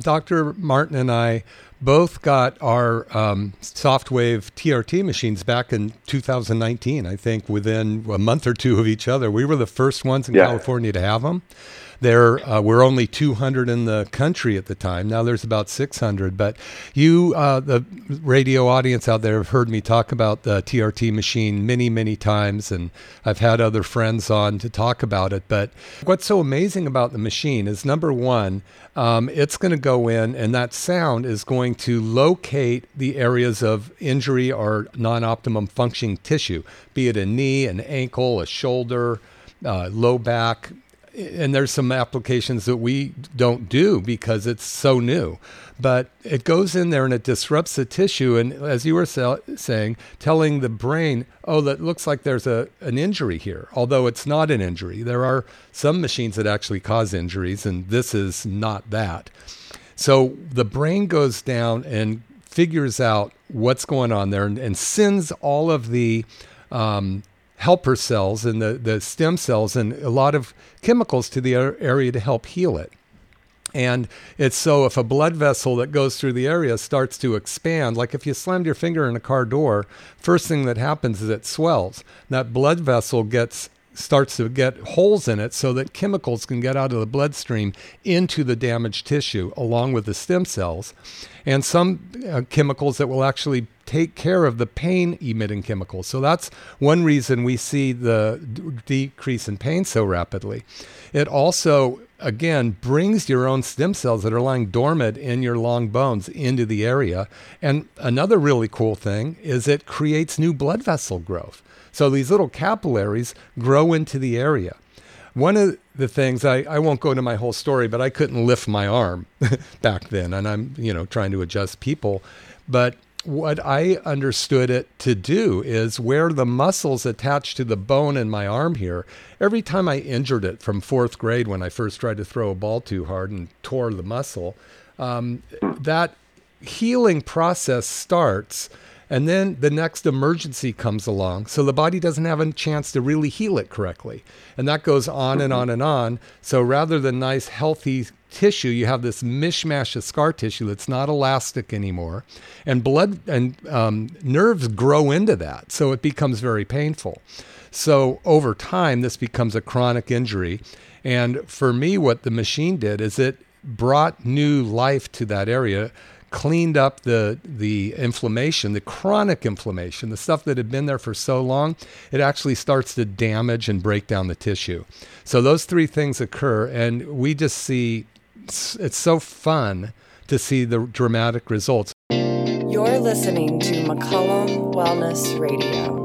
Dr. Martin and I both got our um, Softwave TRT machines back in 2019, I think, within a month or two of each other. We were the first ones in yeah. California to have them. There uh, were only 200 in the country at the time. Now there's about 600. But you, uh, the radio audience out there, have heard me talk about the TRT machine many, many times, and I've had other friends on to talk about it. But what's so amazing about the machine is number one, um, it's going to go in, and that sound is going to locate the areas of injury or non optimum functioning tissue, be it a knee, an ankle, a shoulder, uh, low back, and there's some applications that we don't do because it's so new. But it goes in there and it disrupts the tissue. And as you were saying telling the brain oh that looks like there's a an injury here. Although it's not an injury there are some machines that actually cause injuries and this is not that so the brain goes down and figures out what's going on there and, and sends all of the um, helper cells and the, the stem cells and a lot of chemicals to the area to help heal it. And it's so if a blood vessel that goes through the area starts to expand, like if you slammed your finger in a car door, first thing that happens is it swells. That blood vessel gets starts to get holes in it so that chemicals can get out of the bloodstream into the damaged tissue along with the stem cells. And some uh, chemicals that will actually take care of the pain emitting chemicals. So that's one reason we see the d- decrease in pain so rapidly. It also again brings your own stem cells that are lying dormant in your long bones into the area. And another really cool thing is it creates new blood vessel growth. So these little capillaries grow into the area. One of the things I, I won't go into my whole story, but I couldn't lift my arm back then, and I'm you know trying to adjust people. But what I understood it to do is where the muscles attached to the bone in my arm here, every time I injured it from fourth grade when I first tried to throw a ball too hard and tore the muscle, um, that healing process starts. And then the next emergency comes along. So the body doesn't have a chance to really heal it correctly. And that goes on and on and on. So rather than nice, healthy tissue, you have this mishmash of scar tissue that's not elastic anymore, and blood and um, nerves grow into that, so it becomes very painful. So over time, this becomes a chronic injury. And for me, what the machine did is it brought new life to that area cleaned up the the inflammation, the chronic inflammation, the stuff that had been there for so long, it actually starts to damage and break down the tissue. So those three things occur, and we just see it's, so fun to see the dramatic results. You're listening to McCollum Wellness Radio.